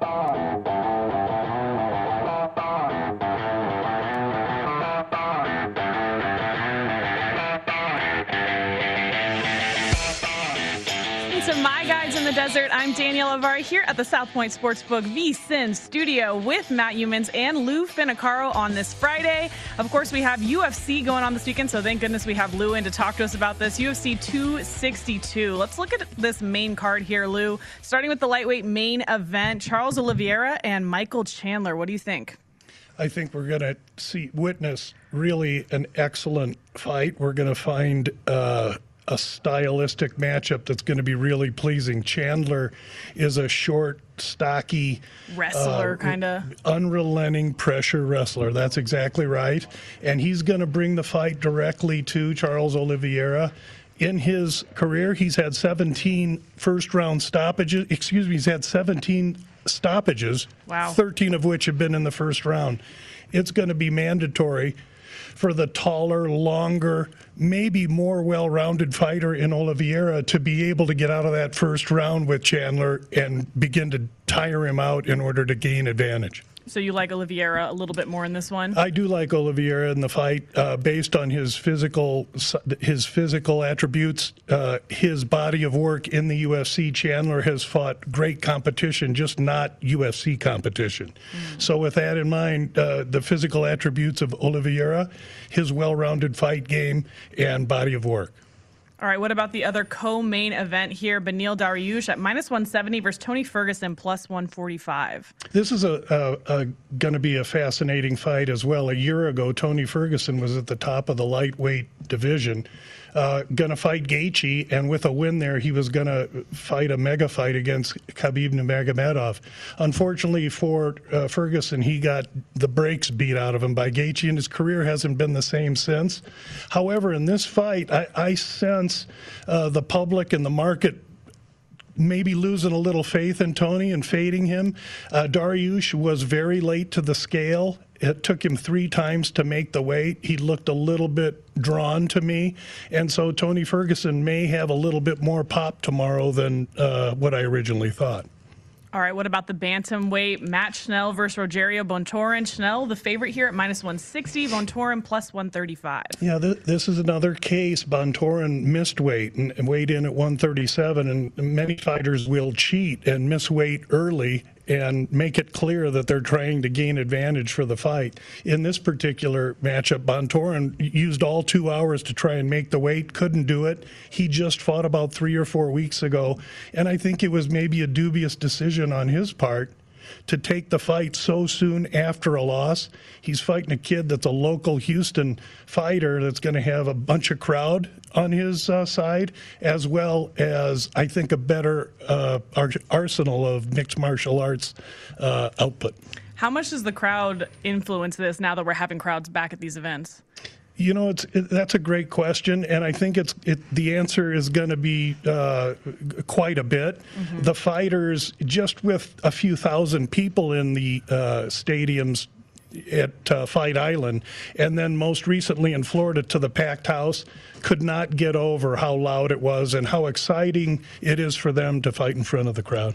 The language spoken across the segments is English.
Bye. The Desert. I'm Danielle Alvari here at the South Point Sportsbook VSIN studio with Matt Youmans and Lou Finocchiaro on this Friday. Of course, we have UFC going on this weekend, so thank goodness we have Lou in to talk to us about this. UFC 262. Let's look at this main card here, Lou. Starting with the lightweight main event, Charles Oliveira and Michael Chandler. What do you think? I think we're going to see witness really an excellent fight. We're going to find uh, a stylistic matchup that's going to be really pleasing. Chandler is a short, stocky wrestler, uh, kind of unrelenting pressure wrestler. That's exactly right, and he's going to bring the fight directly to Charles Oliveira. In his career, he's had 17 first round stoppages. Excuse me, he's had 17 stoppages. Wow. 13 of which have been in the first round. It's going to be mandatory for the taller, longer, maybe more well rounded fighter in Oliveira to be able to get out of that first round with Chandler and begin to tire him out in order to gain advantage. So you like Oliveira a little bit more in this one? I do like Oliveira in the fight, uh, based on his physical his physical attributes, uh, his body of work in the UFC. Chandler has fought great competition, just not UFC competition. Mm. So with that in mind, uh, the physical attributes of Oliveira, his well-rounded fight game, and body of work. All right, what about the other co-main event here? Beneil Dariush at minus 170 versus Tony Ferguson plus 145. This is a, a, a going to be a fascinating fight as well. A year ago, Tony Ferguson was at the top of the lightweight division uh, going to fight Gaethje, and with a win there, he was going to fight a mega fight against Khabib Nurmagomedov. Unfortunately for uh, Ferguson, he got the brakes beat out of him by Gaethje, and his career hasn't been the same since. However, in this fight, I, I sense uh, the public and the market maybe losing a little faith in Tony and fading him. Uh, Dariush was very late to the scale it took him three times to make the weight. He looked a little bit drawn to me. And so Tony Ferguson may have a little bit more pop tomorrow than uh, what I originally thought. All right, what about the bantamweight Matt Schnell versus Rogerio Bontorin? Schnell, the favorite here at minus 160, Bontorin plus 135. Yeah, th- this is another case. Bontorin missed weight and, and weighed in at 137, and many fighters will cheat and miss weight early and make it clear that they're trying to gain advantage for the fight. In this particular matchup, Bontorin used all two hours to try and make the weight, couldn't do it. He just fought about three or four weeks ago, and I think it was maybe a dubious decision on his part to take the fight so soon after a loss. He's fighting a kid that's a local Houston fighter that's going to have a bunch of crowd on his uh, side, as well as I think a better uh, arsenal of mixed martial arts uh, output. How much does the crowd influence this now that we're having crowds back at these events? You know, it's it, that's a great question, and I think it's it, the answer is going to be uh, quite a bit. Mm-hmm. The fighters, just with a few thousand people in the uh, stadiums at uh, Fight Island, and then most recently in Florida to the packed house, could not get over how loud it was and how exciting it is for them to fight in front of the crowd.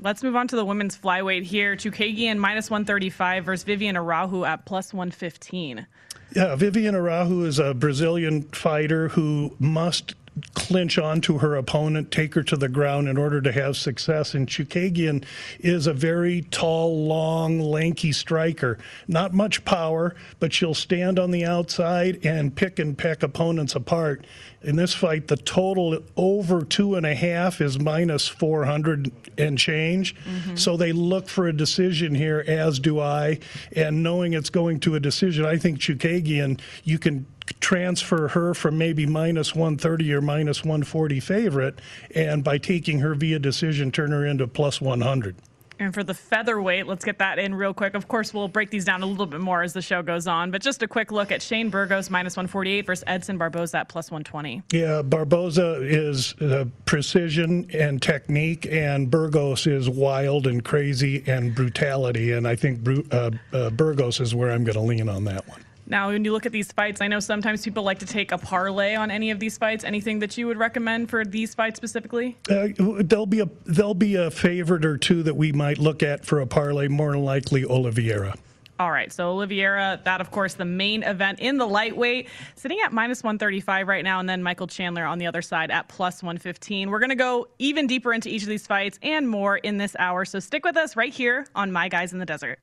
Let's move on to the women's flyweight here. Chookagian minus 135 versus Viviane Araújo at plus 115. Yeah, Viviane Araújo is a Brazilian fighter who must clinch onto her opponent, take her to the ground in order to have success. And Chookagian is a very tall, long, lanky striker. Not much power, but she'll stand on the outside and pick and peck opponents apart. In this fight, the total over two and a half is minus 400 and change. Mm-hmm. So they look for a decision here, as do I. And knowing it's going to a decision, I think Chookagian, you can transfer her from maybe minus 130 or minus 140 favorite, and by taking her via decision, turn her into plus 100. And for the featherweight, let's get that in real quick. Of course, we'll break these down a little bit more as the show goes on, but just a quick look at Shane Burgos minus 148 versus Edson Barboza at plus 120. Yeah, Barboza is uh, precision and technique, and Burgos is wild and crazy and brutality. And I think uh, uh, Burgos is where I'm going to lean on that one. Now, when you look at these fights, I know sometimes people like to take a parlay on any of these fights. Anything that you would recommend for these fights specifically? Uh, there'll be a there'll be a favorite or two that we might look at for a parlay. More than likely, Oliveira. All right, so Oliveira, that of course the main event in the lightweight, sitting at minus 135 right now, and then Michael Chandler on the other side at plus 115. We're going to go even deeper into each of these fights and more in this hour, so stick with us right here on My Guys in the Desert.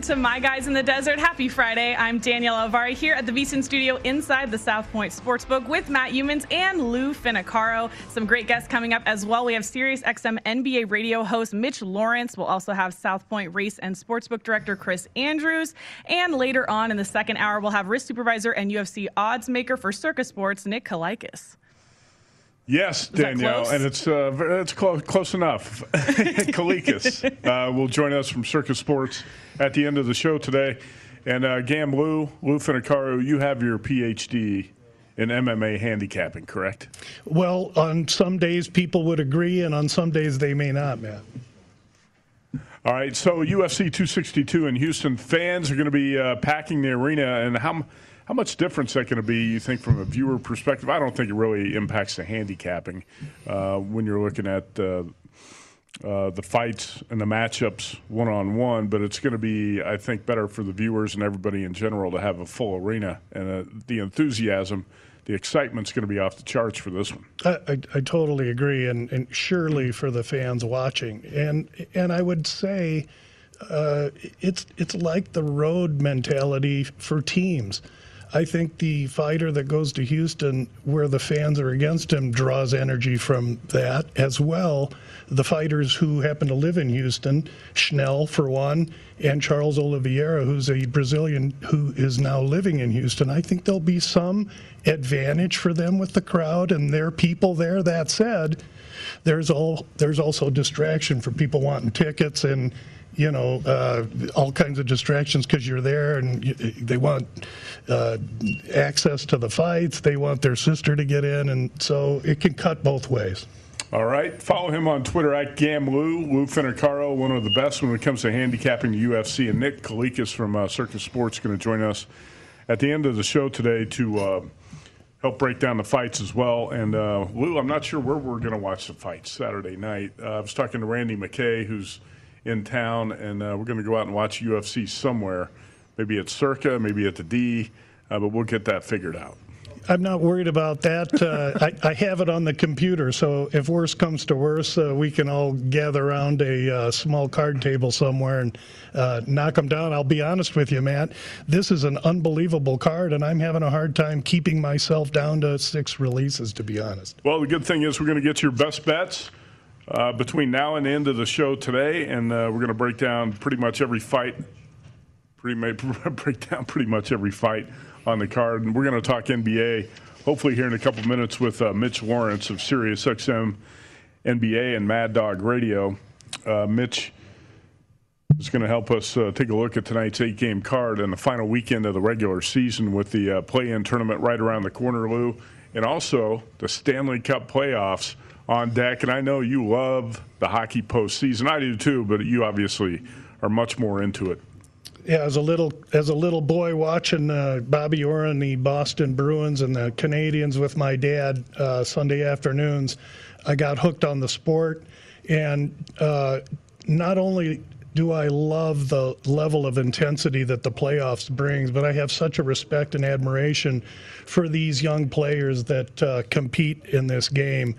To My Guys in the Desert. Happy Friday. I'm Danielle Alvari here at the VSIN studio inside the South Point Sportsbook with Matt Youmans and Lou Finocchiaro. Some great guests coming up as well. We have Sirius XM NBA radio host Mitch Lawrence. We'll also have South Point Race and Sportsbook director Chris Andrews. And later on in the second hour, we'll have risk supervisor and UFC odds maker for Circa Sports, Nick Kalikas. Yes, Danielle, and it's uh, it's close, close enough. Kalikas uh, will join us from Circa Sports at the end of the show today. And uh, Gam Lou, Lou Finocchiaro, you have your PhD in MMA handicapping, correct? Well, on some days people would agree, and on some days they may not, Matt. All right, so UFC 262 in Houston, fans are going to be uh, packing the arena, and how how much difference is that going to be, you think, from a viewer perspective? I don't think it really impacts the handicapping uh, when you're looking at uh, uh, the fights and the matchups one on one, but it's going to be, I think, better for the viewers and everybody in general to have a full arena and uh, the enthusiasm. The excitement's going to be off the charts for this one. I, I, I totally agree, and, and surely for the fans watching, and and I would say uh, it's it's like the road mentality for teams. I think the fighter that goes to Houston, where the fans are against him, draws energy from that as well. The fighters who happen to live in Houston, Schnell for one, and Charles Oliveira, who's a Brazilian who is now living in Houston. I think there'll be some advantage for them with the crowd and their people there. That said, there's all there's also distraction for people wanting tickets and you know, uh, all kinds of distractions because you're there and you, they want uh, access to the fights. They want their sister to get in, and so it can cut both ways. All right. Follow him on Twitter at GamLou. Lou Finocchiaro, one of the best when it comes to handicapping the UFC. And Nick Kalikas from uh, Circa Sports going to join us at the end of the show today to uh, help break down the fights as well. And uh, Lou, I'm not sure where we're going to watch the fights Saturday night. Uh, I was talking to Randy McKay, who's – in town, and uh, we're going to go out and watch UFC somewhere. Maybe at Circa, maybe at the D, uh, but we'll get that figured out. I'm not worried about that. Uh, I, I, have it on the computer, so if worse comes to worse, uh, we can all gather around a uh, small card table somewhere and uh, knock them down. I'll be honest with you, Matt. This is an unbelievable card, and I'm having a hard time keeping myself down to six releases, to be honest. Well, the good thing is we're going to get your best bets uh, between now and the end of the show today, and uh, we're going to break down pretty much every fight. Pretty break down pretty much every fight on the card, and we're going to talk NBA. Hopefully, here in a couple minutes with uh, Mitch Lawrence of SiriusXM NBA and Mad Dog Radio. Uh, Mitch is going to help us uh, take a look at tonight's eight-game card and the final weekend of the regular season with the uh, play-in tournament right around the corner, Lou, and also the Stanley Cup playoffs on deck. And I know you love the hockey postseason. I do too, but you obviously are much more into it. Yeah, as a little as a little boy watching uh, Bobby Orr and the Boston Bruins and the Canadiens with my dad uh, Sunday afternoons, I got hooked on the sport. And uh, not only do I love the level of intensity that the playoffs brings, but I have such a respect and admiration for these young players that uh, compete in this game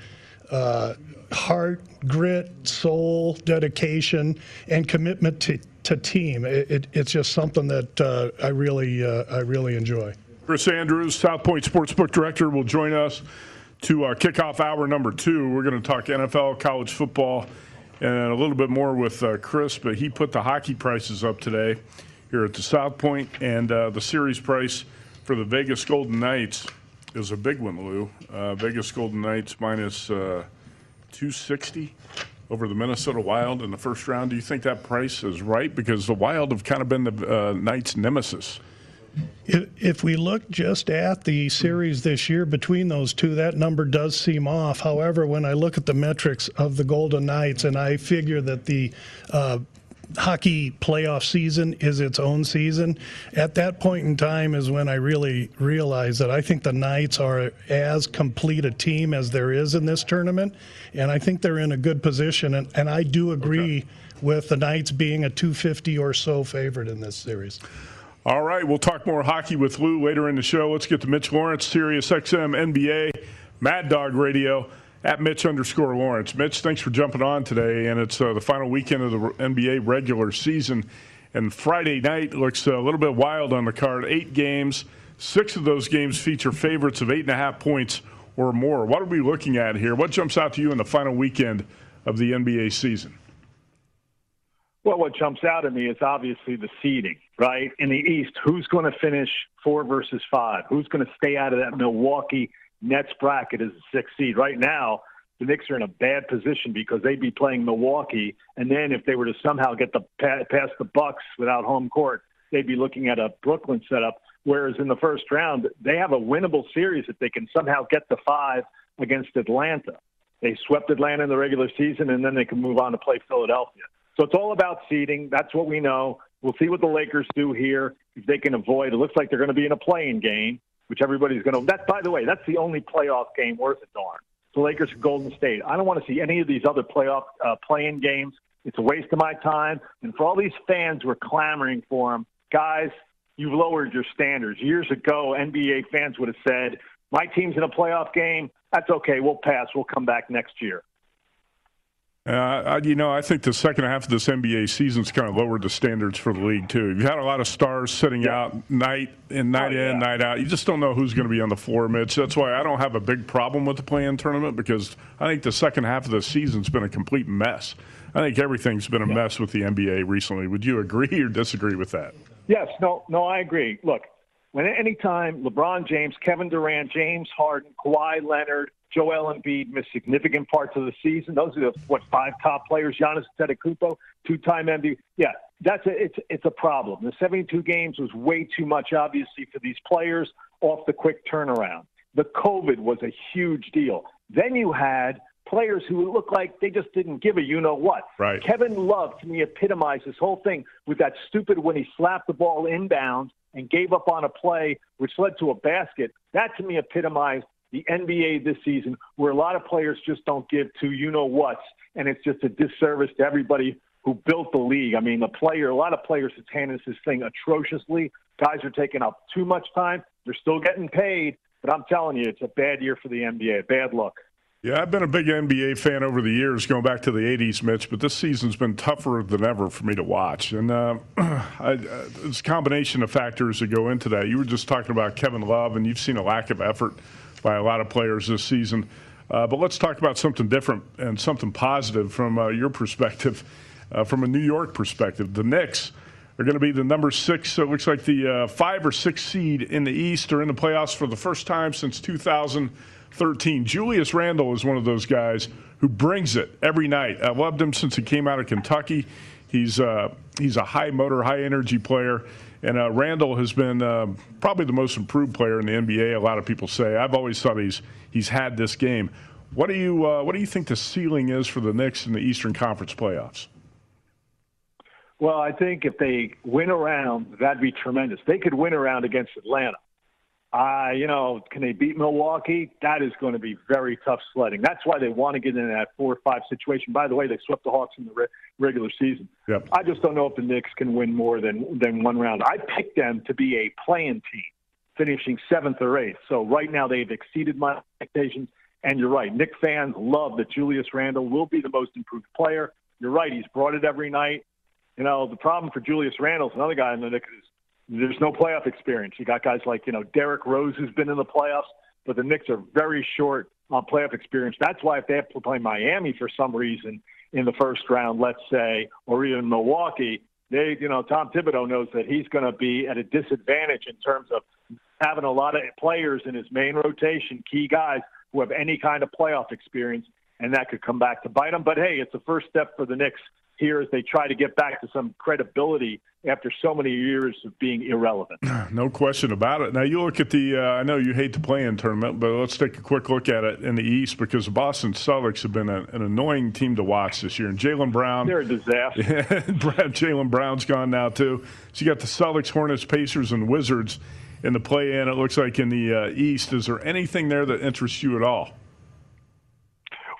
uh, heart, grit, soul, dedication, and commitment to, to team. It, it, it's just something that uh, I really uh, I really enjoy. Chris Andrews, South Point Sportsbook Director, will join us to our kickoff hour number two. We're going to talk NFL, college football, and a little bit more with uh, Chris. But he put the hockey prices up today here at the South Point, and uh, the series price for the Vegas Golden Knights is a big one, Lou. Uh, Vegas Golden Knights minus, uh, 260 over the Minnesota Wild in the first round. Do you think that price is right? Because the Wild have kind of been the uh, Knights' nemesis. If we look just at the series this year between those two, that number does seem off. However, when I look at the metrics of the Golden Knights and I figure that the uh, hockey playoff season is its own season. At that point in time is when I really realized that I think the Knights are as complete a team as there is in this tournament, and I think they're in a good position. And, and I do agree okay. with the Knights being a 250 or so favorite in this series. All right, we'll talk more hockey with Lou later in the show. Let's get to Mitch Lawrence, Sirius XM NBA, Mad Dog Radio at Mitch underscore Lawrence. Mitch, thanks for jumping on today. And it's uh, the final weekend of the NBA regular season. And Friday night looks a little bit wild on the card. Eight games. Six of those games feature favorites of eight and a half points or more. What are we looking at here? What jumps out to you in the final weekend of the NBA season? Well, what jumps out at me is obviously the seeding, right? In the East, who's going to finish four versus five? Who's going to stay out of that Milwaukee Nets bracket is a sixth seed. Right now, the Knicks are in a bad position because they'd be play-in Milwaukee, and then if they were to somehow get the past the Bucks without home court, they'd be looking at a Brooklyn setup. Whereas in the first round, they have a winnable series if they can somehow get the five against Atlanta. They swept Atlanta in the regular season, and then they can move on to play Philadelphia. So it's all about seeding. That's what we know. We'll see what the Lakers do here if they can avoid. It looks like they're going to be in a playing game which everybody's going to. That, by the way, that's the only playoff game worth a darn. The Lakers and Golden State. I don't want to see any of these other playoff uh, play-in games. It's a waste of my time. And for all these fans who are clamoring for them, guys, you've lowered your standards. Years ago, NBA fans would have said, "My team's in a playoff game. That's okay. We'll pass. We'll come back next year." Uh, you know, I think the second half of this NBA season's kind of lowered the standards for the league too. You've had a lot of stars sitting yeah. out night in, night oh, in, yeah. night out. You just don't know who's going to be on the floor, Mitch. That's why I don't have a big problem with the play-in tournament because I think the second half of the season's been a complete mess. I think everything's been a mess with the NBA recently. Would you agree or disagree with that? Yes, no, no, I agree. Look, when at any time LeBron James, Kevin Durant, James Harden, Kawhi Leonard, Joel Embiid missed significant parts of the season. Those are the what five top players. Giannis Antetokounmpo, two-time MVP. Yeah, that's a, it's it's a problem. The 72 games was way too much, obviously, for these players off the quick turnaround. The COVID was a huge deal. Then you had players who looked like they just didn't give a you know what. Right. Kevin Love to me epitomized this whole thing with that stupid when he slapped the ball inbound and gave up on a play which led to a basket. That to me epitomized the NBA this season, where a lot of players just don't give to you know what's, and it's just a disservice to everybody who built the league. I mean, the player, a lot of players have handled this thing atrociously. Guys are taking up too much time. They're still getting paid, but I'm telling you, it's a bad year for the NBA. Bad luck. Yeah, I've been a big NBA fan over the years, going back to the '80s, Mitch. But this season's been tougher than ever for me to watch, and uh, I, uh, it's a combination of factors that go into that. You were just talking about Kevin Love, and you've seen a lack of effort by a lot of players this season. Uh, but let's talk about something different and something positive from uh, your perspective, uh, from a New York perspective. The Knicks are going to be the number six, so it looks like the uh, five or six seed in the East are in the playoffs for the first time since 2013. Julius Randle is one of those guys who brings it every night. I've loved him since he came out of Kentucky. He's, uh, he's a high motor, high energy player. And uh, Randle has been uh, probably the most improved player in the NBA. A lot of people say. I've always thought he's he's had this game. What do you uh, what do you think the ceiling is for the Knicks in the Eastern Conference playoffs? Well, I think if they win around, that'd be tremendous. They could win around against Atlanta. Uh, you know, can they beat Milwaukee? That is going to be very tough sledding. That's why they want to get in that four or five situation. By the way, they swept the Hawks in the re- regular season. Yep. I just don't know if the Knicks can win more than than one round. I picked them to be a play-in team, finishing seventh or eighth. So right now they've exceeded my expectations. And you're right, Knick fans love that Julius Randle will be the most improved player. You're right, he's brought it every night. You know, the problem for Julius Randle is another guy in the Knicks is there's no playoff experience. You got guys like, you know, Derrick Rose who's been in the playoffs, but the Knicks are very short on playoff experience. That's why if they have to play Miami for some reason in the first round, let's say, or even Milwaukee, they, you know, Tom Thibodeau knows that he's going to be at a disadvantage in terms of having a lot of players in his main rotation, key guys who have any kind of playoff experience. and that could come back to bite him. But hey, it's the first step for the Knicks here as they try to get back to some credibility after so many years of being irrelevant. No question about it. Now you look at the. Uh, I know you hate the play-in tournament, but let's take a quick look at it in the East because the Boston Celtics have been a, an annoying team to watch this year. And Jaylen Brown, they're a disaster. Jaylen Brown's gone now too. So you got the Celtics, Hornets, Pacers, and Wizards in the play-in. It looks like in the uh, East. Is there anything there that interests you at all?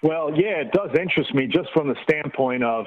Well, yeah, it does interest me just from the standpoint of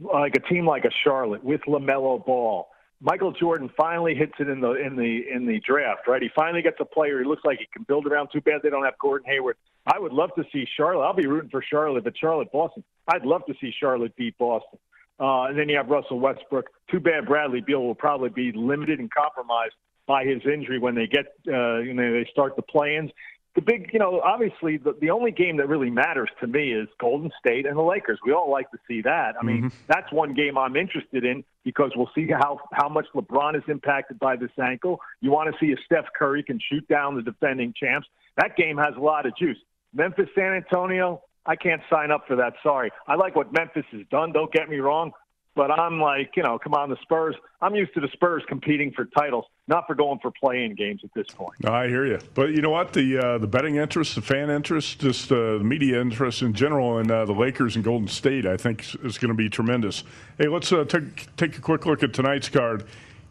like a team like a Charlotte with LaMelo Ball. Michael Jordan finally hits it in the in the in the draft, right? He finally gets a player. He looks like he can build around. Too bad they don't have Gordon Hayward. I would love to see Charlotte. I'll be rooting for Charlotte, but Charlotte Boston. I'd love to see Charlotte beat Boston. Uh, and then you have Russell Westbrook. Too bad Bradley Beal will probably be limited and compromised by his injury when they get uh, you know they start the play-ins the big, you know, obviously the, the only game that really matters to me is Golden State and the Lakers. We all like to see that. I mean, mm-hmm. that's one game I'm interested in because we'll see how how much LeBron is impacted by this ankle. You want to see if Steph Curry can shoot down the defending champs. That game has a lot of juice. Memphis, San Antonio, I can't sign up for that. Sorry. I like what Memphis has done. Don't get me wrong. But I'm like, you know, come on, the Spurs. I'm used to the Spurs competing for titles, not for going for play-in games at this point. I hear you, but you know what? The uh, the betting interest, the fan interest, just uh, the media interest in general, and uh, the Lakers and Golden State, I think is going to be tremendous. Hey, let's uh, take take a quick look at tonight's card.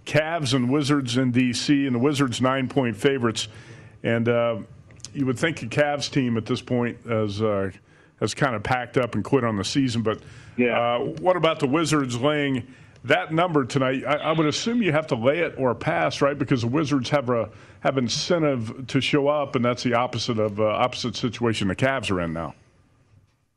Cavs and Wizards in DC, and the Wizards nine point favorites. And uh, you would think the Cavs team at this point as uh, has kind of packed up and quit on the season, but yeah. Uh, what about the Wizards laying that number tonight? I, I, would assume you have to lay it or pass, right? Because the Wizards have a have incentive to show up, and that's the opposite of uh, opposite situation the Cavs are in now.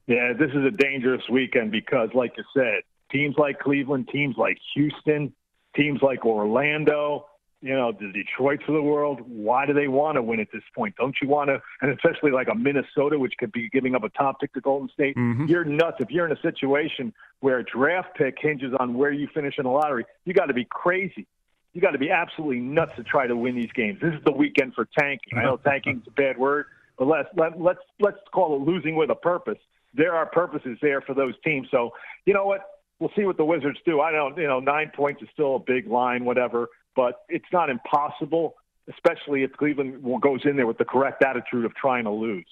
Yeah, this is a dangerous weekend because, like you said, teams like Cleveland, teams like Houston, teams like Orlando, you know, the Detroits of the world, why do they want to win at this point? Don't you want to, and especially like a Minnesota, which could be giving up a top pick to Golden State? Mm-hmm. You're nuts. If you're in a situation where a draft pick hinges on where you finish in the lottery, you got to be crazy. You got to be absolutely nuts to try to win these games. This is the weekend for tanking. I know tanking is a bad word, but let's let, let's let's call it losing with a purpose. There are purposes there for those teams. So you know what? We'll see what the Wizards do. I don't, you know, nine points is still a big line, whatever but it's not impossible, especially if Cleveland goes in there with the correct attitude of trying to lose.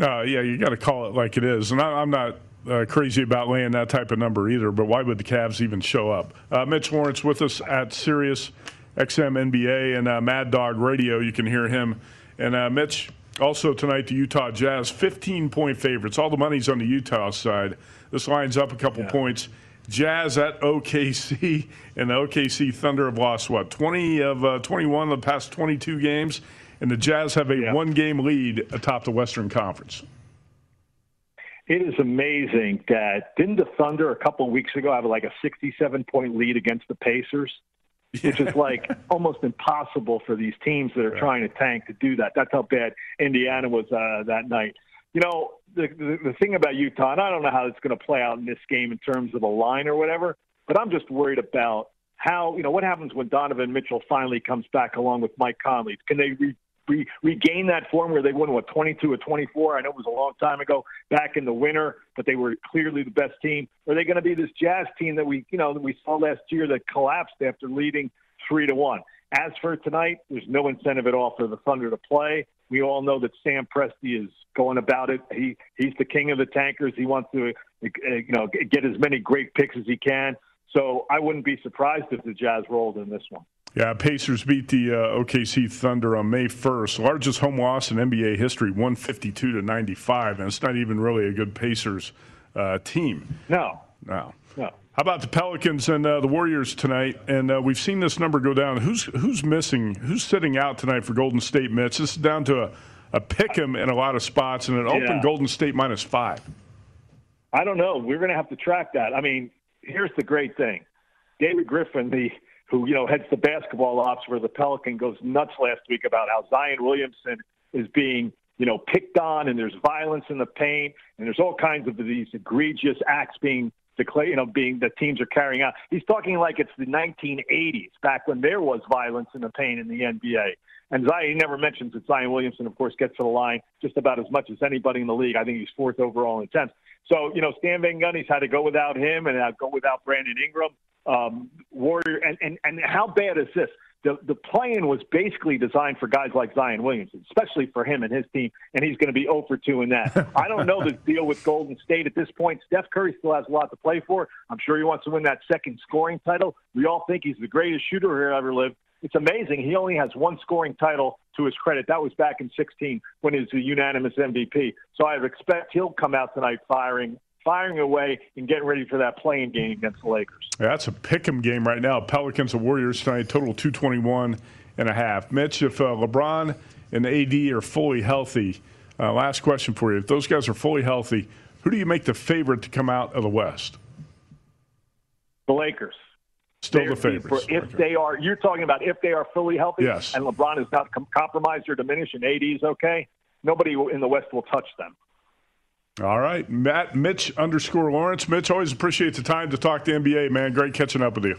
Uh, yeah, you got to call it like it is. And I, am not uh, crazy about laying that type of number either, but why would the Cavs even show up? Uh, Mitch Lawrence with us at Sirius XM NBA and uh, Mad Dog Radio. You can hear him. And uh, Mitch, also tonight, the Utah Jazz, 15 point favorites. All the money's on the Utah side. This line's up a couple yeah. points. Jazz at OKC, and the OKC Thunder have lost what 20 of uh, 21 of the past 22 games, and the Jazz have a yeah. one-game lead atop the Western Conference. It is amazing that didn't the Thunder a couple of weeks ago have like a 67-point lead against the Pacers, yeah. which is like almost impossible for these teams that are right. trying to tank to do that. That's how bad Indiana was uh, that night. You know, the, the, the thing about Utah, and I don't know how it's going to play out in this game in terms of a line or whatever, but I'm just worried about how, you know, what happens when Donovan Mitchell finally comes back along with Mike Conley? Can they re, re, regain that form where they won, what, 22 or 24? I know it was a long time ago back in the winter, but they were clearly the best team. Are they going to be this Jazz team that we, you know, that we saw last year that collapsed after leading three to one? As for tonight, there's no incentive at all for the Thunder to play. We all know that Sam Presti is going about it. He he's the king of the tankers. He wants to uh, you know get as many great picks as he can. So I wouldn't be surprised if the Jazz rolled in this one. Yeah, Pacers beat the uh, OKC Thunder on May 1st. Largest home loss in NBA history, 152 to 95, and it's not even really a good Pacers uh, team. No. No. No. How about the Pelicans and uh, the Warriors tonight? And uh, we've seen this number go down. Who's who's missing? Who's sitting out tonight for Golden State? Mitch, this is down to a, a pick 'em in a lot of spots, and an yeah. open Golden State minus five. I don't know. We're going to have to track that. I mean, here's the great thing: David Griffin, the who you know heads the basketball ops for the Pelican, goes nuts last week about how Zion Williamson is being you know picked on, and there's violence in the paint, and there's all kinds of these egregious acts being you know, being the teams are carrying out. He's talking like it's the 1980s, back when there was violence and the pain in the NBA. And Zion, he never mentions that Zion Williamson, of course, gets to the line just about as much as anybody in the league. I think he's fourth overall in attempts. So, you know, Stan Van Gundy's had to go without him and go without Brandon Ingram. Um, Warrior, and, and, and how bad is this? The the plan was basically designed for guys like Zion Williamson, especially for him and his team, and he's going to be 0 for 2 in that. I don't know the deal with Golden State at this point. Steph Curry still has a lot to play for. I'm sure he wants to win that second scoring title. We all think he's the greatest shooter who ever lived. It's amazing. He only has one scoring title to his credit. That was back in 16 when he was a unanimous MVP. So I expect he'll come out tonight firing firing away and getting ready for that play-in game against the Lakers. That's a pick 'em game right now. Pelicans and Warriors tonight, total 221 and a half. Mitch, if uh, LeBron and AD are fully healthy, uh, last question for you. If those guys are fully healthy, who do you make the favorite to come out of the West? The Lakers. Still They're, the favorites. If okay. they are, you're talking about if they are fully healthy, yes. and LeBron is not com- compromised or diminished, and AD is okay. Nobody in the West will touch them. All right, Matt Mitch underscore Lawrence. Mitch, always appreciate the time to talk to NBA, man. Great catching up with you.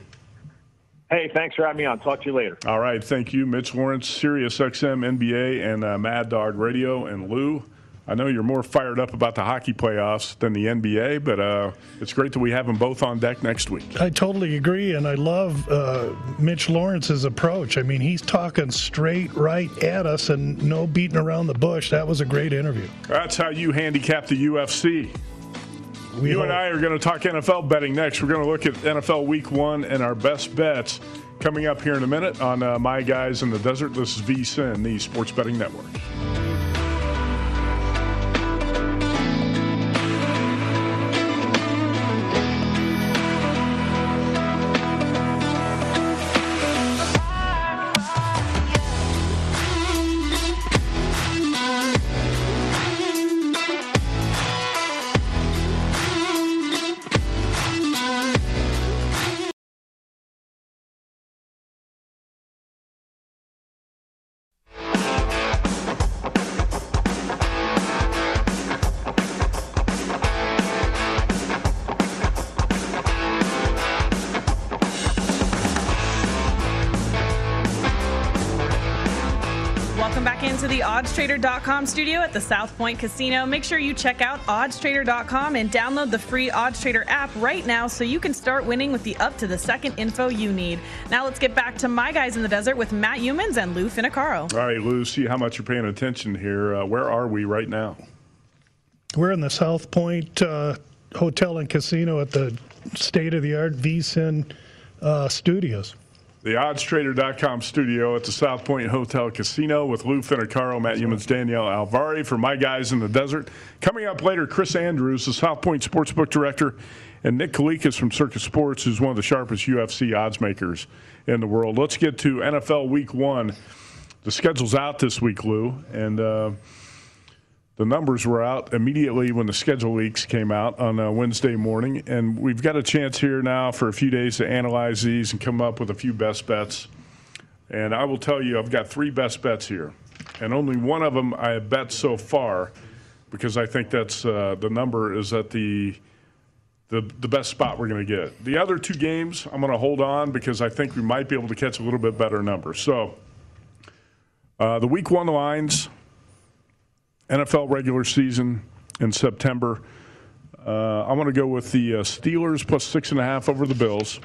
Hey, thanks for having me on. Talk to you later. All right, thank you, Mitch Lawrence, Sirius XM NBA, and uh, Mad Dog Radio, and Lou. I know you're more fired up about the hockey playoffs than the NBA, but uh, it's great that we have them both on deck next week. I totally agree, and I love uh, Mitch Lawrence's approach. I mean, he's talking straight right at us and no beating around the bush. That was a great interview. That's how you handicap the UFC. We you hope. and I are going to talk NFL betting next. We're going to look at NFL Week One and our best bets coming up here in a minute on uh, My Guys in the Desert. This is V VSIN, the Sports Betting Network. oddstrader.com studio at the South Point Casino. Make sure you check out oddstrader.com and download the free oddstrader app right now so you can start winning with the up to the second info you need. Now let's get back to my guys in the desert with Matt Youmans and Lou Finocchiaro. All right, Lou, see how much you're paying attention here. Uh, where are we right now? We're in the South Point uh, Hotel and Casino at the state of the art VSIN uh, studios the oddstrader.com studio at the South Point Hotel Casino with Lou Finocchiaro, Matt Youmans, Danielle Alvari for My Guys in the Desert. Coming up later, Chris Andrews, the South Point Sportsbook Director, and Nick Kalikas from Circa Sports, who's one of the sharpest UFC odds makers in the world. Let's get to NFL Week One. The schedule's out this week, Lou, and uh, the numbers were out immediately when the schedule leaks came out on uh, Wednesday morning, and we've got a chance here now for a few days to analyze these and come up with a few best bets. And I will tell you, I've got three best bets here, and only one of them I have bet so far, because I think that's uh, the number is at the the the best spot we're going to get. The other two games I'm going to hold on because I think we might be able to catch a little bit better number. So uh, the week one lines. NFL regular season in September. Uh, I'm going to go with the uh, Steelers plus six and a half over the Bills.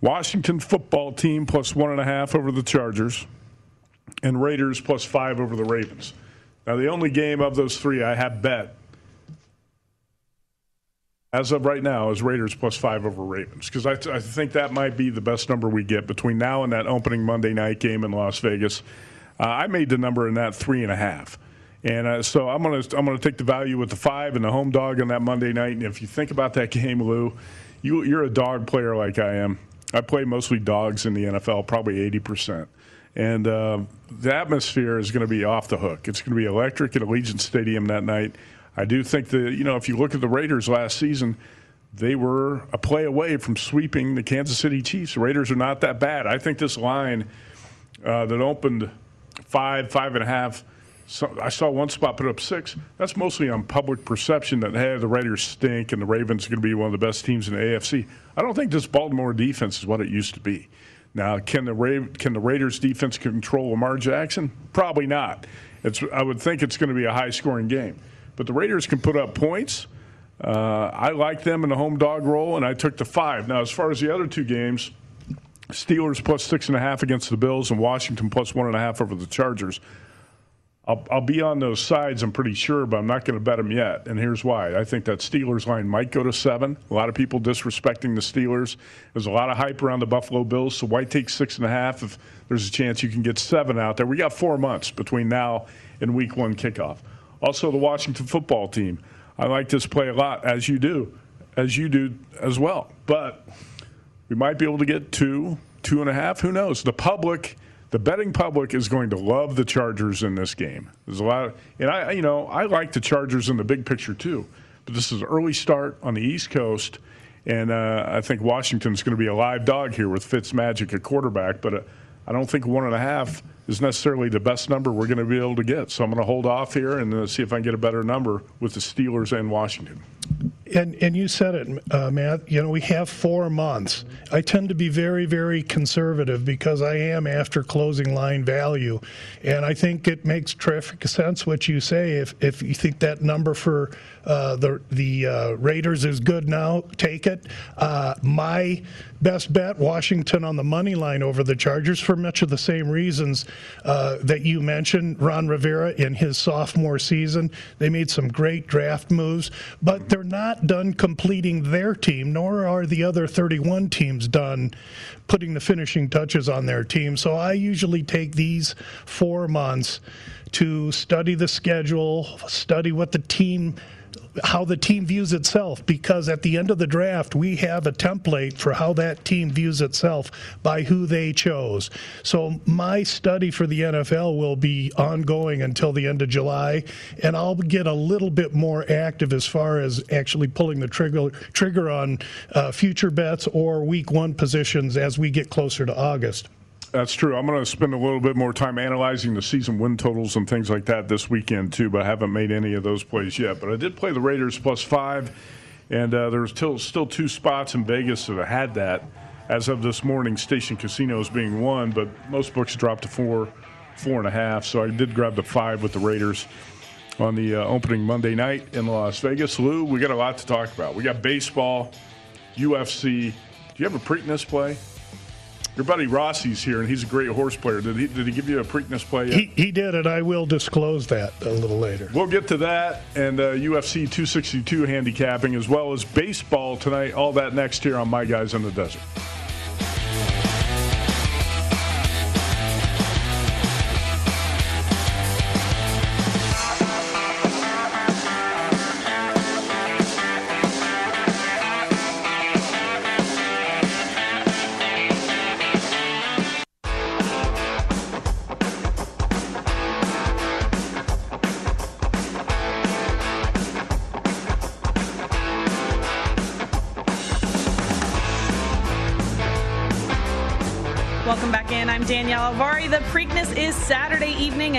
Washington football team plus one and a half over the Chargers. And Raiders plus five over the Ravens. Now, the only game of those three I have bet as of right now is Raiders plus five over Ravens because I, th- I think that might be the best number we get between now and that opening Monday night game in Las Vegas. Uh, I made the number in that three and a half. And uh, so I'm gonna I'm gonna take the value with the five and the home dog on that Monday night. And if you think about that game, Lou, you you're a dog player like I am. I play mostly dogs in the NFL, probably 80 percent. And uh, the atmosphere is going to be off the hook. It's going to be electric at Allegiant Stadium that night. I do think that you know if you look at the Raiders last season, they were a play away from sweeping the Kansas City Chiefs. The Raiders are not that bad. I think this line uh, that opened five, five and a half So I saw one spot put up six. That's mostly on public perception that hey, the Raiders stink and the Ravens are going to be one of the best teams in the AFC. I don't think this Baltimore defense is what it used to be. Now, can the Ra- can the Raiders defense control Lamar Jackson? Probably not. It's I would think it's going to be a high scoring game, but the Raiders can put up points. Uh, I like them in the home dog role, and I took the five. Now, as far as the other two games, Steelers plus six and a half against the Bills, and Washington plus one and a half over the Chargers. I'll, I'll be on those sides, I'm pretty sure, but I'm not going to bet them yet. And here's why. I think that Steelers line might go to seven. A lot of people disrespecting the Steelers. There's a lot of hype around the Buffalo Bills, so why take six and a half if there's a chance you can get seven out there? We got four months between now and week one kickoff. Also, the Washington football team. I like this play a lot, as you do, as you do as well. But we might be able to get two, two and a half. Who knows? The public the betting public is going to love the Chargers in this game. There's a lot, of, and I, you know, I like the Chargers in the big picture too. But this is an early start on the East Coast, and uh, I think Washington's going to be a live dog here with Fitz Magic at quarterback. But uh, I don't think one and a half is necessarily the best number we're going to be able to get. So I'm going to hold off here and uh, see if I can get a better number with the Steelers and Washington. And, and you said it, uh, Matt. You know, we have four months. I tend to be very, very conservative because I am after closing line value. And I think it makes terrific sense what you say. If, if you think that number for uh, the, the uh, Raiders is good now, take it. Uh, my best bet, Washington on the money line over the Chargers for much of the same reasons uh, that you mentioned. Ron Rivera in his sophomore season, they made some great draft moves, but they're not done completing their team, nor are the other 31 teams done putting the finishing touches on their team. So I usually take these four months to study the schedule, study what the team how the team views itself because at the end of the draft we have a template for how that team views itself by who they chose. So my study for the NFL will be ongoing until the end of July and I'll get a little bit more active as far as actually pulling the trigger trigger on uh, future bets or week 1 positions as we get closer to August. That's true. I'm going to spend a little bit more time analyzing the season win totals and things like that this weekend too. But I haven't made any of those plays yet. But I did play the Raiders plus five, and uh, there's still still two spots in Vegas that had that as of this morning. Station Casinos being one, but most books dropped to four, four and a half. So I did grab the five with the Raiders on the uh, opening Monday night in Las Vegas. Lou, we got a lot to talk about. We got baseball, UFC. Do you have a Preakness play? Your buddy Rossi's here, and he's a great horse player. Did he, did he give you a Preakness play yet? He, he did, and I will disclose that a little later. We'll get to that and uh, UFC 262 handicapping, as well as baseball tonight. All that next here on My Guys in the Desert.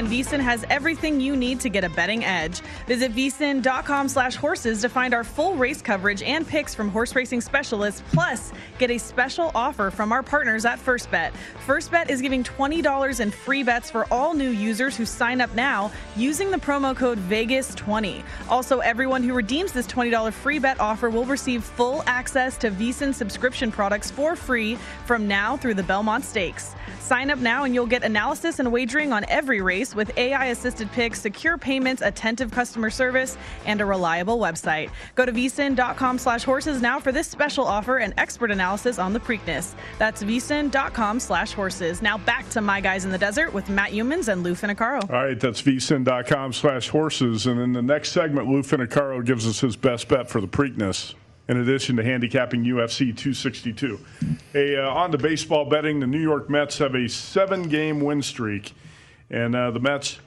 And VSIN has everything you need to get a betting edge. Visit vsin.com slash horses to find our full race coverage and picks from horse racing specialists, plus get a special offer from our partners at First Bet. First Bet is giving $20 in free bets for all new users who sign up now using the promo code VEGAS20. Also, everyone who redeems this $20 free bet offer will receive full access to VSIN subscription products for free from now through the Belmont Stakes. Sign up now and you'll get analysis and wagering on every race with AI assisted picks, secure payments, attentive customer service, and a reliable website. Go to vsin.com slash horses now for this special offer and expert analysis on the Preakness. That's vsin.com slash horses. Now back to My Guys in the Desert with Matt Youmans and Lou Finocchiaro. All right, that's vsin.com slash horses. And in the next segment, Lou Finocchiaro gives us his best bet for the Preakness in addition to handicapping UFC 262. Hey, uh, on to baseball betting, the New York Mets have a seven-game win streak, and uh, the Mets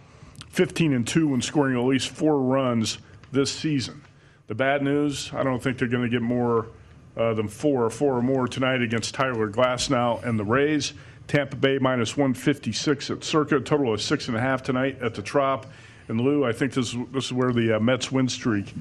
15 and two when scoring at least four runs this season. The bad news: I don't think they're going to get more uh, than four or four or more tonight against Tyler Glasnow and the Rays. Tampa Bay minus 156 at Circa. Total of six and a half tonight at the Trop. And Lou, I think this this is where the uh, Mets win streak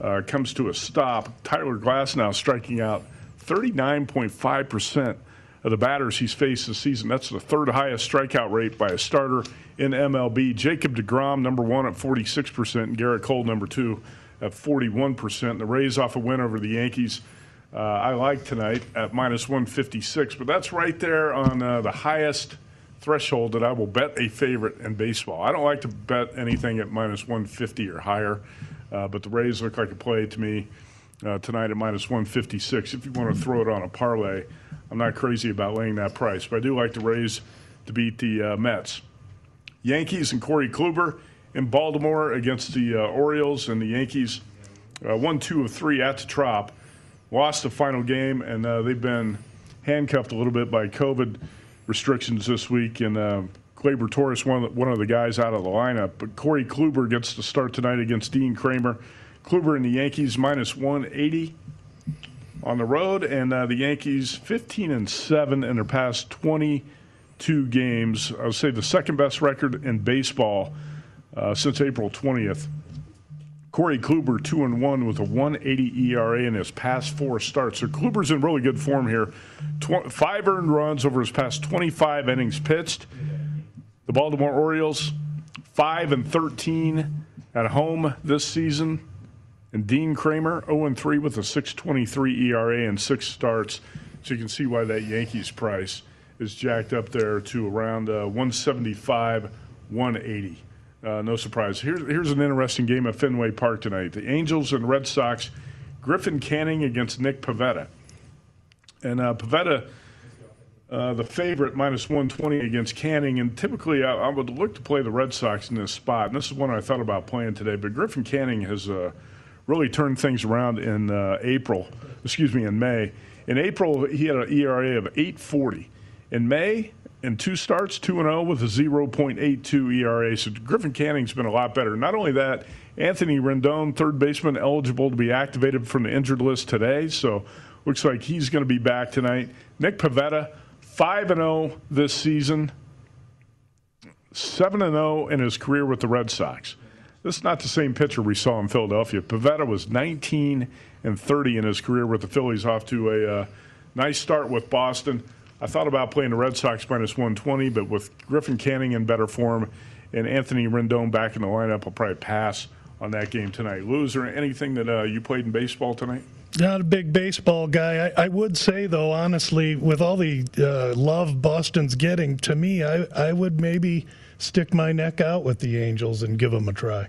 uh, comes to a stop. Tyler Glasnow striking out 39.5 percent of the batters he's faced this season. That's the third highest strikeout rate by a starter in MLB. Jacob DeGrom, number one at 46 percent, and Gerrit Cole, number two at 41 percent. The Rays off a win over the Yankees. Uh, I like tonight at minus 156, but that's right there on uh, the highest threshold that I will bet a favorite in baseball. I don't like to bet anything at minus 150 or higher, uh, but the Rays look like a play to me uh, tonight at minus 156. If you want to throw it on a parlay, I'm not crazy about laying that price, but I do like to Rays to beat the uh, Mets. Yankees and Corey Kluber in Baltimore against the uh, Orioles, and the Yankees one, two of three at the Trop lost the final game, and uh, they've been handcuffed a little bit by COVID restrictions this week. And uh, Torres, one of, the, one of the guys out of the lineup. But Corey Kluber gets to start tonight against Dean Kremer. Kluber and the Yankees minus 180 on the road, and uh, the Yankees 15 and 7 in their past 22 games. I would say the second best record in baseball uh, since April 20th. Corey Kluber, two and one with a 180 ERA in his past four starts. So Kluber's in really good form here. Tw- five earned runs over his past 25 innings pitched. The Baltimore Orioles, five and 13 at home this season. And Dean Kremer, 0 and 3 with a 6.23 ERA and six starts. So you can see why that Yankees price is jacked up there to around uh, 175, 180. Uh, no surprise. Here's, here's an interesting game at Fenway Park tonight. The Angels and Red Sox, Griffin Canning against Nick Pivetta. And uh, Pivetta, uh, the favorite, minus 120 against Canning. And typically, I, I, would look to play the Red Sox in this spot. And this is one I thought about playing today. But Griffin Canning has uh, really turned things around in uh, April, excuse me, in May. In April, he had an ERA of 840. In May, in two starts, 2 0 with a 0.82 ERA. So Griffin Canning's been a lot better. Not only that, Anthony Rendon, third baseman, eligible to be activated from the injured list today. So looks like he's going to be back tonight. Nick Pivetta, 5 0 this season, 7 0 in his career with the Red Sox. This is not the same pitcher we saw in Philadelphia. Pivetta was 19 and 30 in his career with the Phillies, off to a uh, nice start with Boston. I thought about playing the Red Sox minus 120, but with Griffin Canning in better form and Anthony Rendon back in the lineup, I'll probably pass on that game tonight. Lou, is there anything that uh, you played in baseball tonight? Not a big baseball guy. I, I would say, though, honestly, with all the uh, love Boston's getting, to me, I, I would maybe stick my neck out with the Angels and give them a try.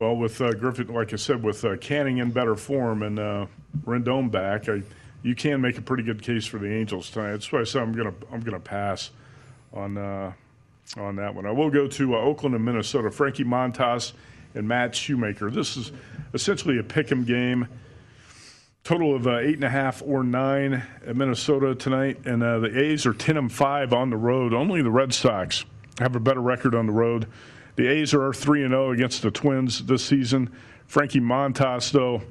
Well, with uh, Griffin, like I said, with uh, Canning in better form and uh, Rendon back, I you can make a pretty good case for the Angels tonight. That's why I said I'm gonna I'm gonna pass on uh, on that one. I will go to uh, Oakland and Minnesota. Frankie Montas and Matt Shoemaker. This is essentially a pick'em game. Total of uh, eight and a half or nine at Minnesota tonight, and uh, the A's are ten and five on the road. Only the Red Sox have a better record on the road. The A's are three and zero oh against the Twins this season. Frankie Montas, though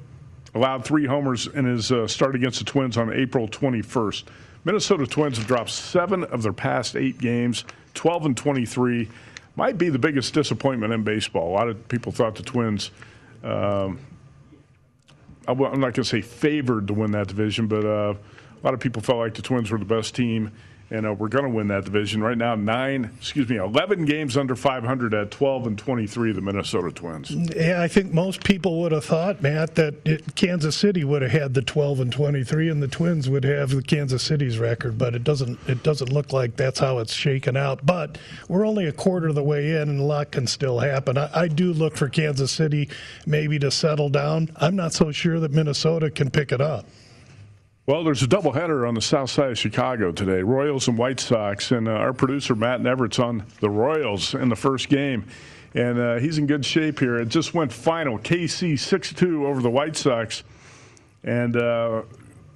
allowed three homers in his uh, start against the Twins on April 21st. Minnesota Twins have dropped seven of their past eight games, 12 and 23. Might be the biggest disappointment in baseball. A lot of people thought the Twins, um, I'm not going to say favored to win that division, but uh, a lot of people felt like the Twins were the best team and uh, we're going to win that division right now. Nine, excuse me, eleven games under 500 at 12 and 23. The Minnesota Twins. Yeah, I think most people would have thought, Matt, that it, Kansas City would have had the 12 and 23, and the Twins would have the Kansas City's record. But it doesn't. It doesn't look like that's how it's shaken out. But we're only a quarter of the way in, and a lot can still happen. I, I do look for Kansas City maybe to settle down. I'm not so sure that Minnesota can pick it up. Well, there's a doubleheader on the south side of Chicago today Royals and White Sox. And uh, our producer, Matt Nevert's on the Royals in the first game. And uh, he's in good shape here. It just went final KC 6 2 over the White Sox. And uh,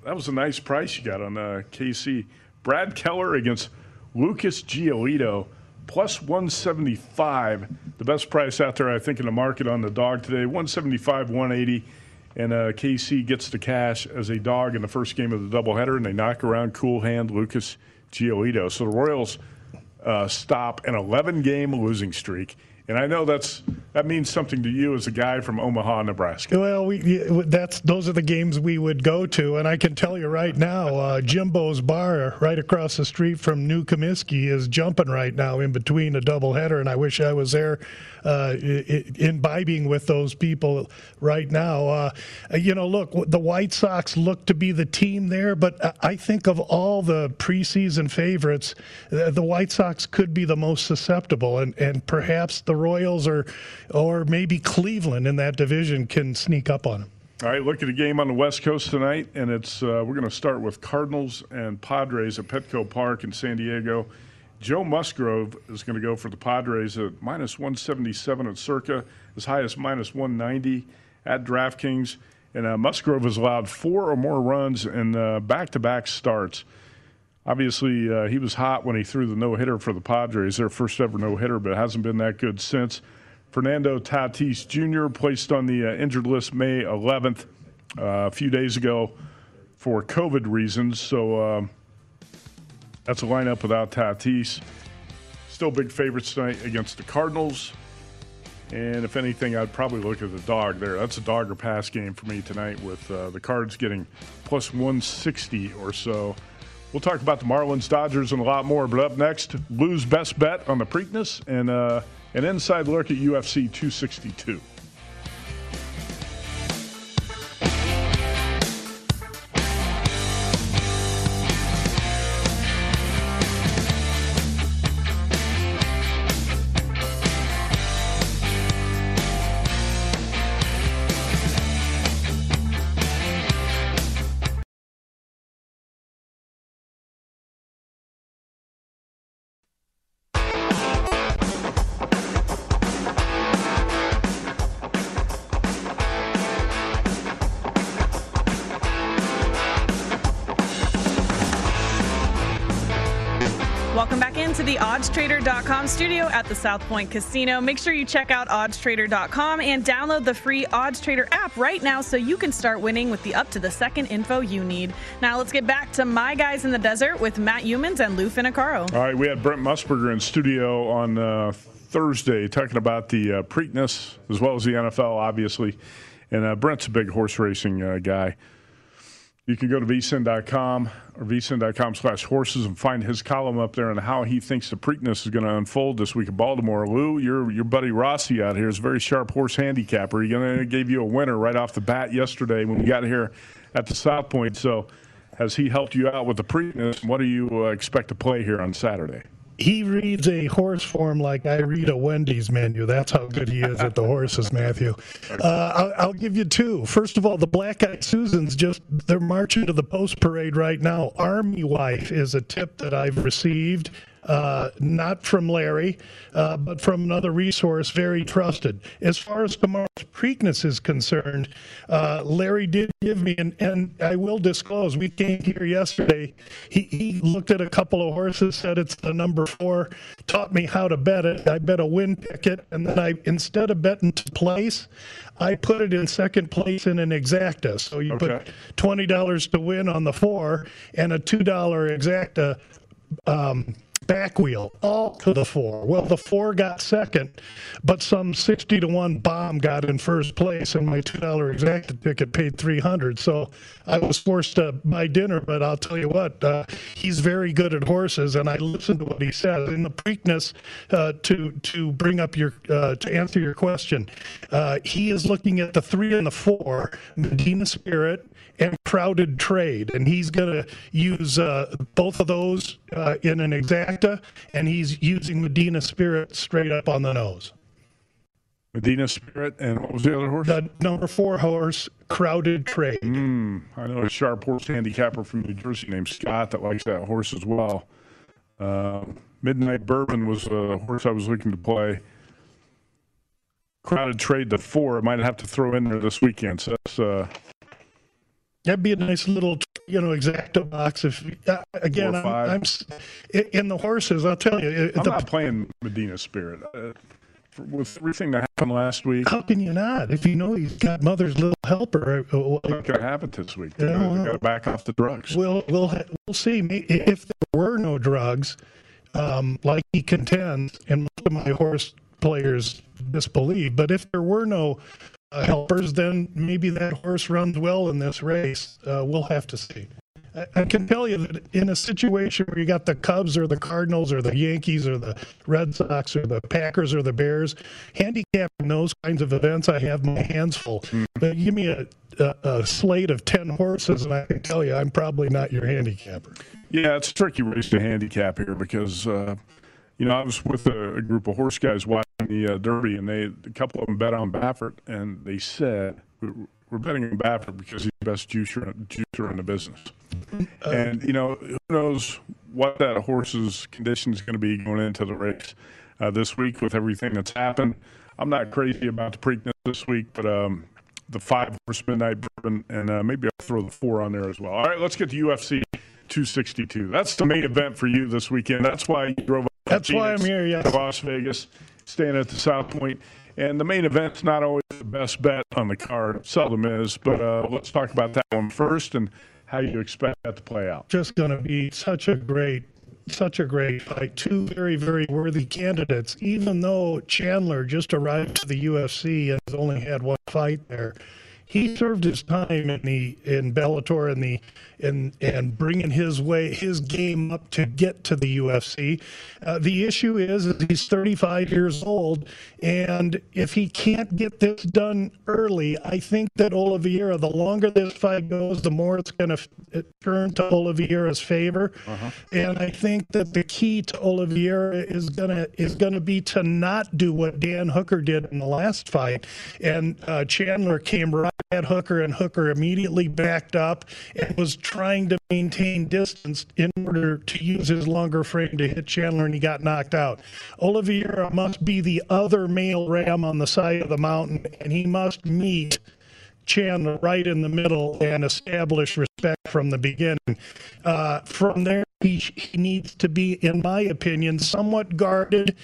that was a nice price you got on uh, KC. Brad Keller against Lucas Giolito, plus 175. The best price out there, I think, in the market on the dog today 175, 180 and uh, KC gets the cash as a dog in the first game of the doubleheader, and they knock around cool hand Lucas Giolito. So the Royals uh, stop an 11 game losing streak. And I know that's that means something to you as a guy from Omaha, Nebraska. Well, we, that's those are the games we would go to, and I can tell you right now, uh, Jimbo's Bar right across the street from New Comiskey is jumping right now in between a doubleheader, and I wish I was there, uh, imbibing with those people right now. Uh, you know, look, the White Sox look to be the team there, but I think of all the preseason favorites, the White Sox could be the most susceptible, and and perhaps the Royals or or maybe Cleveland in that division can sneak up on them. All right, look at a game on the West Coast tonight, and it's uh, we're going to start with Cardinals and Padres at Petco Park in San Diego. Joe Musgrove is going to go for the Padres at minus 177 at Circa, as high as minus 190 at DraftKings. And uh, Musgrove has allowed four or more runs in back to back starts. Obviously, uh, he was hot when he threw the no hitter for the Padres, their first ever no hitter, but hasn't been that good since. Fernando Tatis Jr. placed on the uh, injured list May 11th, uh, a few days ago, for COVID reasons. So um, that's a lineup without Tatis. Still big favorites tonight against the Cardinals. And if anything, I'd probably look at the dog there. That's a dog or pass game for me tonight with uh, the Cards getting plus 160 or so. We'll talk about the Marlins, Dodgers, and a lot more. But up next, Lou's best bet on the Preakness and uh, an inside look at UFC 262. oddstrader.com studio at the South Point Casino. Make sure you check out oddstrader.com and download the free OddsTrader app right now so you can start winning with the up to the second info you need. Now let's get back to my guys in the desert with Matt Youmans and Lou Finocchiaro. All right, we had Brent Musburger in studio on uh, Thursday talking about the uh, Preakness as well as the NFL, obviously. And uh, Brent's a big horse racing uh, guy. You can go to vsin.com or vsin.com slash horses and find his column up there on how he thinks the Preakness is going to unfold this week in Baltimore. Lou, your your buddy Rossi out here is a very sharp horse handicapper. He gave you a winner right off the bat yesterday when we got here at the South Point. So has he helped you out with the Preakness? What do you uh, expect to play here on Saturday? He reads a horse form like I read a Wendy's menu. That's how good he is at the horses, Matthew. Uh, I'll, I'll, give you two. First of all, the Black Eyed Susans just they're marching to the post parade right now. Army Wife is a tip that I've received uh, not from Larry, uh, but from another resource very trusted. As far as tomorrow's Preakness is concerned, uh, Larry did give me, and, and I will disclose, we came here yesterday. He, he looked at a couple of horses, said it's the number four, taught me how to bet it. I bet a win ticket, and then I, instead of betting to place, I put it in second place in an exacta. So you okay. put twenty dollars to win on the four and a two dollar exacta um, back wheel, all to the four. Well, the four got second, but some 60 to 1 bomb got in first place, and my $2 exacta ticket paid 300 So I was forced to buy dinner, but I'll tell you what, uh, he's very good at horses, and I listened to what he says. In the Preakness, uh, to, to bring up your, uh, to answer your question, uh, he is looking at the three and the four, Medina Spirit, and crowded trade. And he's going to use uh, both of those uh, in an exacta, and he's using Medina Spirit straight up on the nose. Medina Spirit, and what was the other horse? The number four horse, Crowded Trade. Mm, I know a sharp horse handicapper from New Jersey named Scott that likes that horse as well. Uh, Midnight Bourbon was a horse I was looking to play. Crowded Trade the four. I might have to throw in there this weekend. So that's uh, That'd be a nice little, you know, exacta box. If uh, again, I'm, I'm, in the horses. I'll tell you. I'm the, not playing Medina Spirit. Uh, with everything that happened last week. How can you not? If you know he's got mother's little helper. Uh, uh, going to happen this week? They, got to back off the drugs. We'll we'll we'll see. If there were no drugs, um, like he contends, and most of my horse players disbelieve, but if there were no uh, helpers, then maybe that horse runs well in this race. Uh, we'll have to see. I can tell you that in a situation where you got the Cubs or the Cardinals or the Yankees or the Red Sox or the Packers or the Bears, handicapping those kinds of events, I have my hands full. Mm. But give me a, a, a, slate of 10 horses, and I can tell you I'm probably not your handicapper. Yeah, it's a tricky race to handicap here because, uh, you know, I was with a, a, group of horse guys watching the uh, Derby, and they a couple of them bet on Baffert, and they said, we're betting on Baffert because he's the best juicer, juicer in the business. Uh, and, you know, who knows what that horse's condition is going to be going into the race uh, this week with everything that's happened. I'm not crazy about the Preakness this week, but um, the five horse midnight bourbon, and uh, maybe I'll throw the four on there as well. All right, let's get to UFC 262. That's the main event for you this weekend. That's why you drove. That's Phoenix, why I'm here. Yeah, Las Vegas, staying at the South Point. And the main event's not always the best bet on the card, seldom is. But uh, let's talk about that one first and how you expect that to play out. Just going to be such a great such a great fight. Two very, very worthy candidates. Even though Chandler just arrived to the UFC and has only had one fight there, he served his time in the in Bellator and the and and bringing his way his game up to get to the UFC. Uh, the issue is, is he's 35 years old, and if he can't get this done early, I think that Oliveira, the longer this fight goes, the more it's going to turn to Oliveira's favor. Uh-huh. And I think that the key to Oliveira is gonna is gonna be to not do what Dan Hooker did in the last fight, and uh, Chandler came right at Hooker, and Hooker immediately backed up and was trying to maintain distance in order to use his longer frame to hit Chandler, and he got knocked out. Oliveira must be the other male ram on the side of the mountain, and he must meet Chandler right in the middle and establish respect from the beginning. Uh, from there, he, he needs to be, in my opinion, somewhat guarded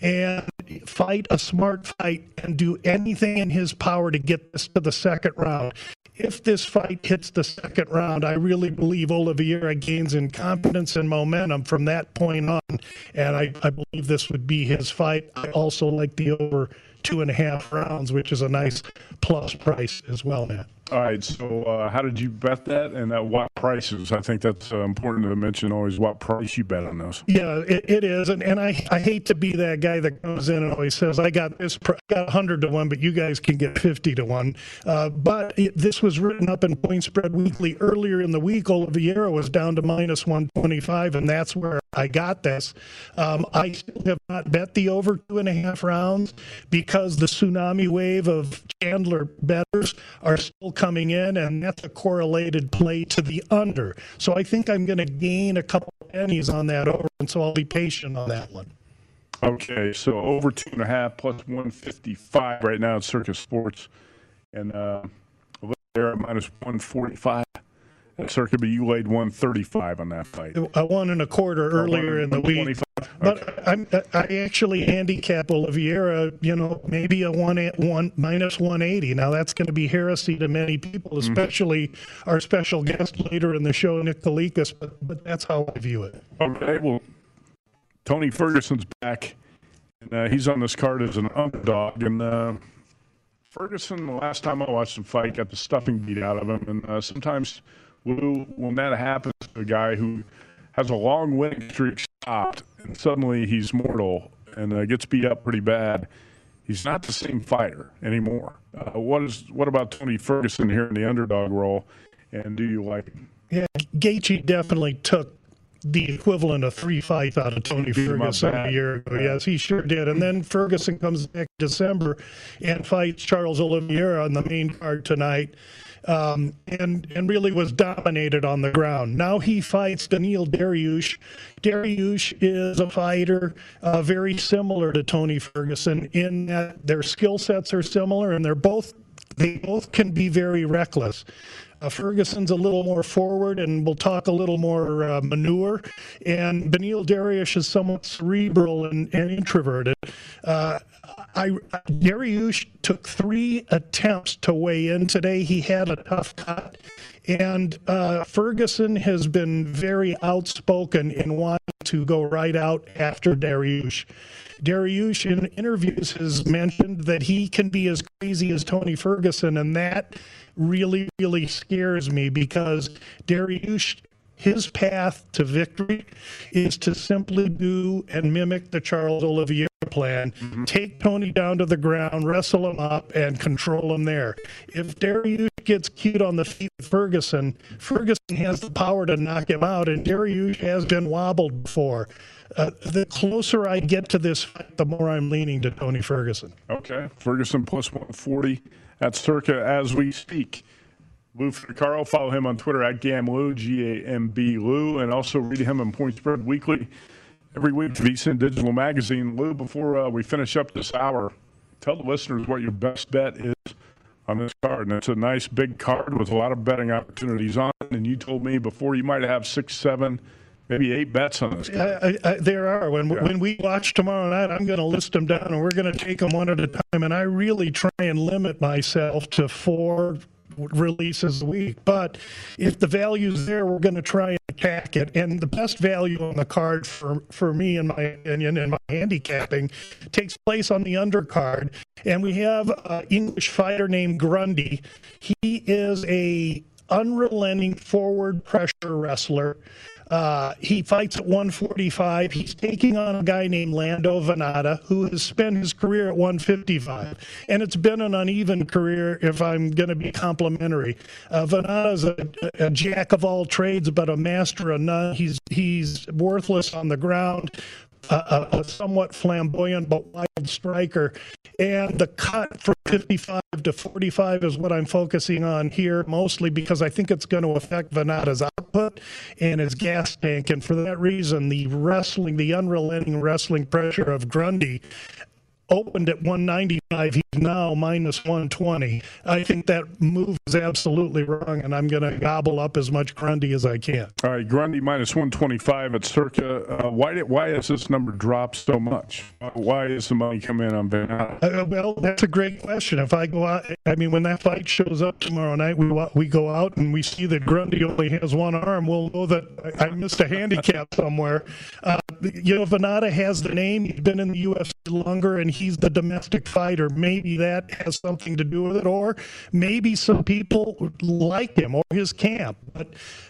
and fight a smart fight and do anything in his power to get this to the second round if this fight hits the second round, I really believe Oliveira gains in confidence and momentum from that point on. And I, I believe this would be his fight. I also like the over two and a half rounds, which is a nice plus price as well, Matt. All right. So, uh, how did you bet that, and at what prices? I think that's uh, important to mention always what price you bet on those. Yeah, it, it is, and, and I, I hate to be that guy that comes in and always says I got this, I got hundred to one, but you guys can get fifty to one. Uh, but it, this was written up in Point Spread Weekly earlier in the week. Oliveira was down to minus one twenty five, and that's where I got this. Um, I still have not bet the over two and a half rounds because the tsunami wave of Chandler bettors are still coming in, and that's a correlated play to the under. So I think I'm going to gain a couple pennies on that over, and so I'll be patient on that one. Okay, so over two and a half plus 155 right now at Circa Sports, and uh, over there at minus 145. Circuit, but you laid 135 on that fight. I won in a quarter earlier in the week. But I'm, I actually handicap Oliveira, you know, maybe a one, one minus 180. Now that's going to be heresy to many people, mm-hmm. especially mm-hmm. our special guest later in the show, Nick Kalikas. But but that's how I view it. Okay, well, Tony Ferguson's back, and uh, he's on this card as an underdog. And uh, Ferguson, the last time I watched him fight, got the stuffing beat out of him, and uh, sometimes. When that happens to a guy who has a long winning streak stopped, and suddenly he's mortal and uh, gets beat up pretty bad. He's not the same fighter anymore. Uh, what is what about Tony Ferguson here in the underdog role, and do you like him? Yeah, Gaethje definitely took the equivalent of three fights out of Tony Ferguson a year ago. Yes, he sure did. And then Ferguson comes back December and fights Charles Oliveira on the main card tonight um, and and really was dominated on the ground. Now he fights Beneil Dariush. Dariush is a fighter uh, very similar to Tony Ferguson in that their skill sets are similar, and they're both they both can be very reckless. Uh, Ferguson's a little more forward, and we'll talk a little more uh, manure. And Beneil Dariush is somewhat cerebral and, and introverted. Uh, I Dariush took three attempts to weigh in today. He had a tough cut, and uh, Ferguson has been very outspoken in wanting to go right out after Dariush. Dariush in interviews has mentioned that he can be as crazy as Tony Ferguson, and that really, really scares me because Dariush his path to victory is to simply do and mimic the Charles Oliveira plan. Mm-hmm. Take Tony down to the ground, wrestle him up, and control him there. If Dariush gets cute on the feet with Ferguson, Ferguson has the power to knock him out, and Dariush has been wobbled before. Uh, the closer I get to this fight, the more I'm leaning to Tony Ferguson. Okay. Ferguson plus 140 at circa as we speak. Lou Carl, follow him on Twitter at GamLou, G A M B Lou, and also read him on Point Spread Weekly every week, to VSIN Digital Magazine. Lou, before uh, we finish up this hour, tell the listeners what your best bet is on this card. And it's a nice big card with a lot of betting opportunities on it. And you told me before you might have six, seven, maybe eight bets on this. I, I, there are. When yeah. when we watch tomorrow night, I'm going to list them down, and we're going to take them one at a time. And I really try and limit myself to four releases a week. But if the value's there, we're going to try and attack it. And the best value on the card for, for me, in my opinion, and my handicapping, takes place on the undercard. And we have an English fighter named Grundy. He is a unrelenting forward pressure wrestler. Uh, he fights at 145. He's taking on a guy named Lando Vannata, who has spent his career at 155. And it's been an uneven career, if I'm going to be complimentary. Uh, Vannata's a, a jack of all trades, but a master of none. He's, he's worthless on the ground, a, a, somewhat flamboyant but wild striker. And the cut from 55 to 45 is what I'm focusing on here, mostly because I think it's going to affect Vannata's output and his gas tank. And for that reason, the wrestling, the unrelenting wrestling pressure of Grundy opened at 195. He's now minus 120. I think that move is absolutely wrong, and I'm going to gobble up as much Grundy as I can. All right, Grundy minus 125 at circa. Uh, why did, why has this number dropped so much? Why is the money come in on Van uh, well, that's a great question. If I go out, I mean, when that fight shows up tomorrow night, we we go out and we see that Grundy only has one arm. We'll know that I missed a handicap somewhere. Uh, you know, Vannata has the name. He's been in the UFC longer, and he's the domestic fighter. Maybe that has something to do with it, or maybe some people like him or his camp. But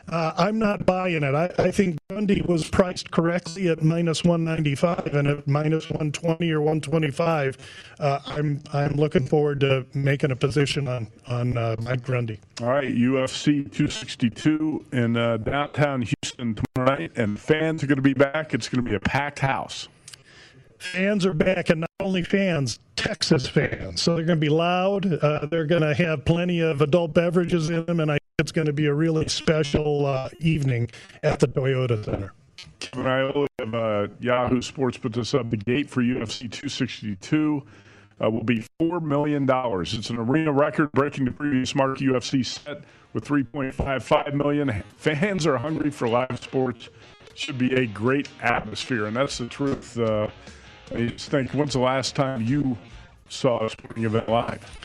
uh, I'm not buying it. I, I think Grundy was priced correctly at minus 195, and at minus 120 or 125, uh, I'm I'm looking forward to making a position on on uh, Mike Grundy. All right, UFC 262 in uh, downtown Houston tomorrow night, and fans are going to be back. It's going to be a packed house fans are back, and not only fans, Texas fans. So they're going to be loud. Uh, they're going to have plenty of adult beverages in them, and I think it's going to be a really special uh, evening at the Toyota Center. Kevin I have uh, Yahoo Sports put this up. The gate for UFC 262 uh, will be $4 million. It's an arena record, breaking the previous mark UFC set with 3.55 million. Fans are hungry for live sports. Should be a great atmosphere, and that's the truth. Uh, I just think, when's the last time you saw a sporting event live?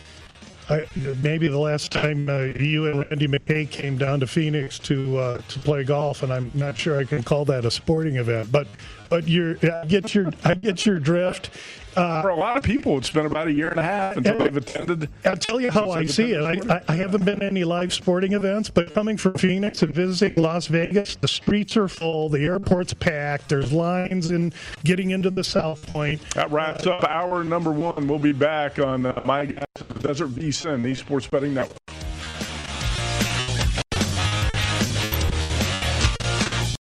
I, maybe the last time uh, you and Randy McKay came down to Phoenix to uh, to play golf, and I'm not sure I can call that a sporting event. But but you're I get your I get your drift. Uh, For a lot of people, it's been about a year and a half until they've attended. I'll tell you how I see it. I, I, haven't been to any live sporting events, but coming from Phoenix and visiting Las Vegas, the streets are full, the airport's packed, there's lines in getting into the South Point. That wraps uh, up hour number one. We'll be back on uh, my guys, Desert VSIN, the Sports Betting Network.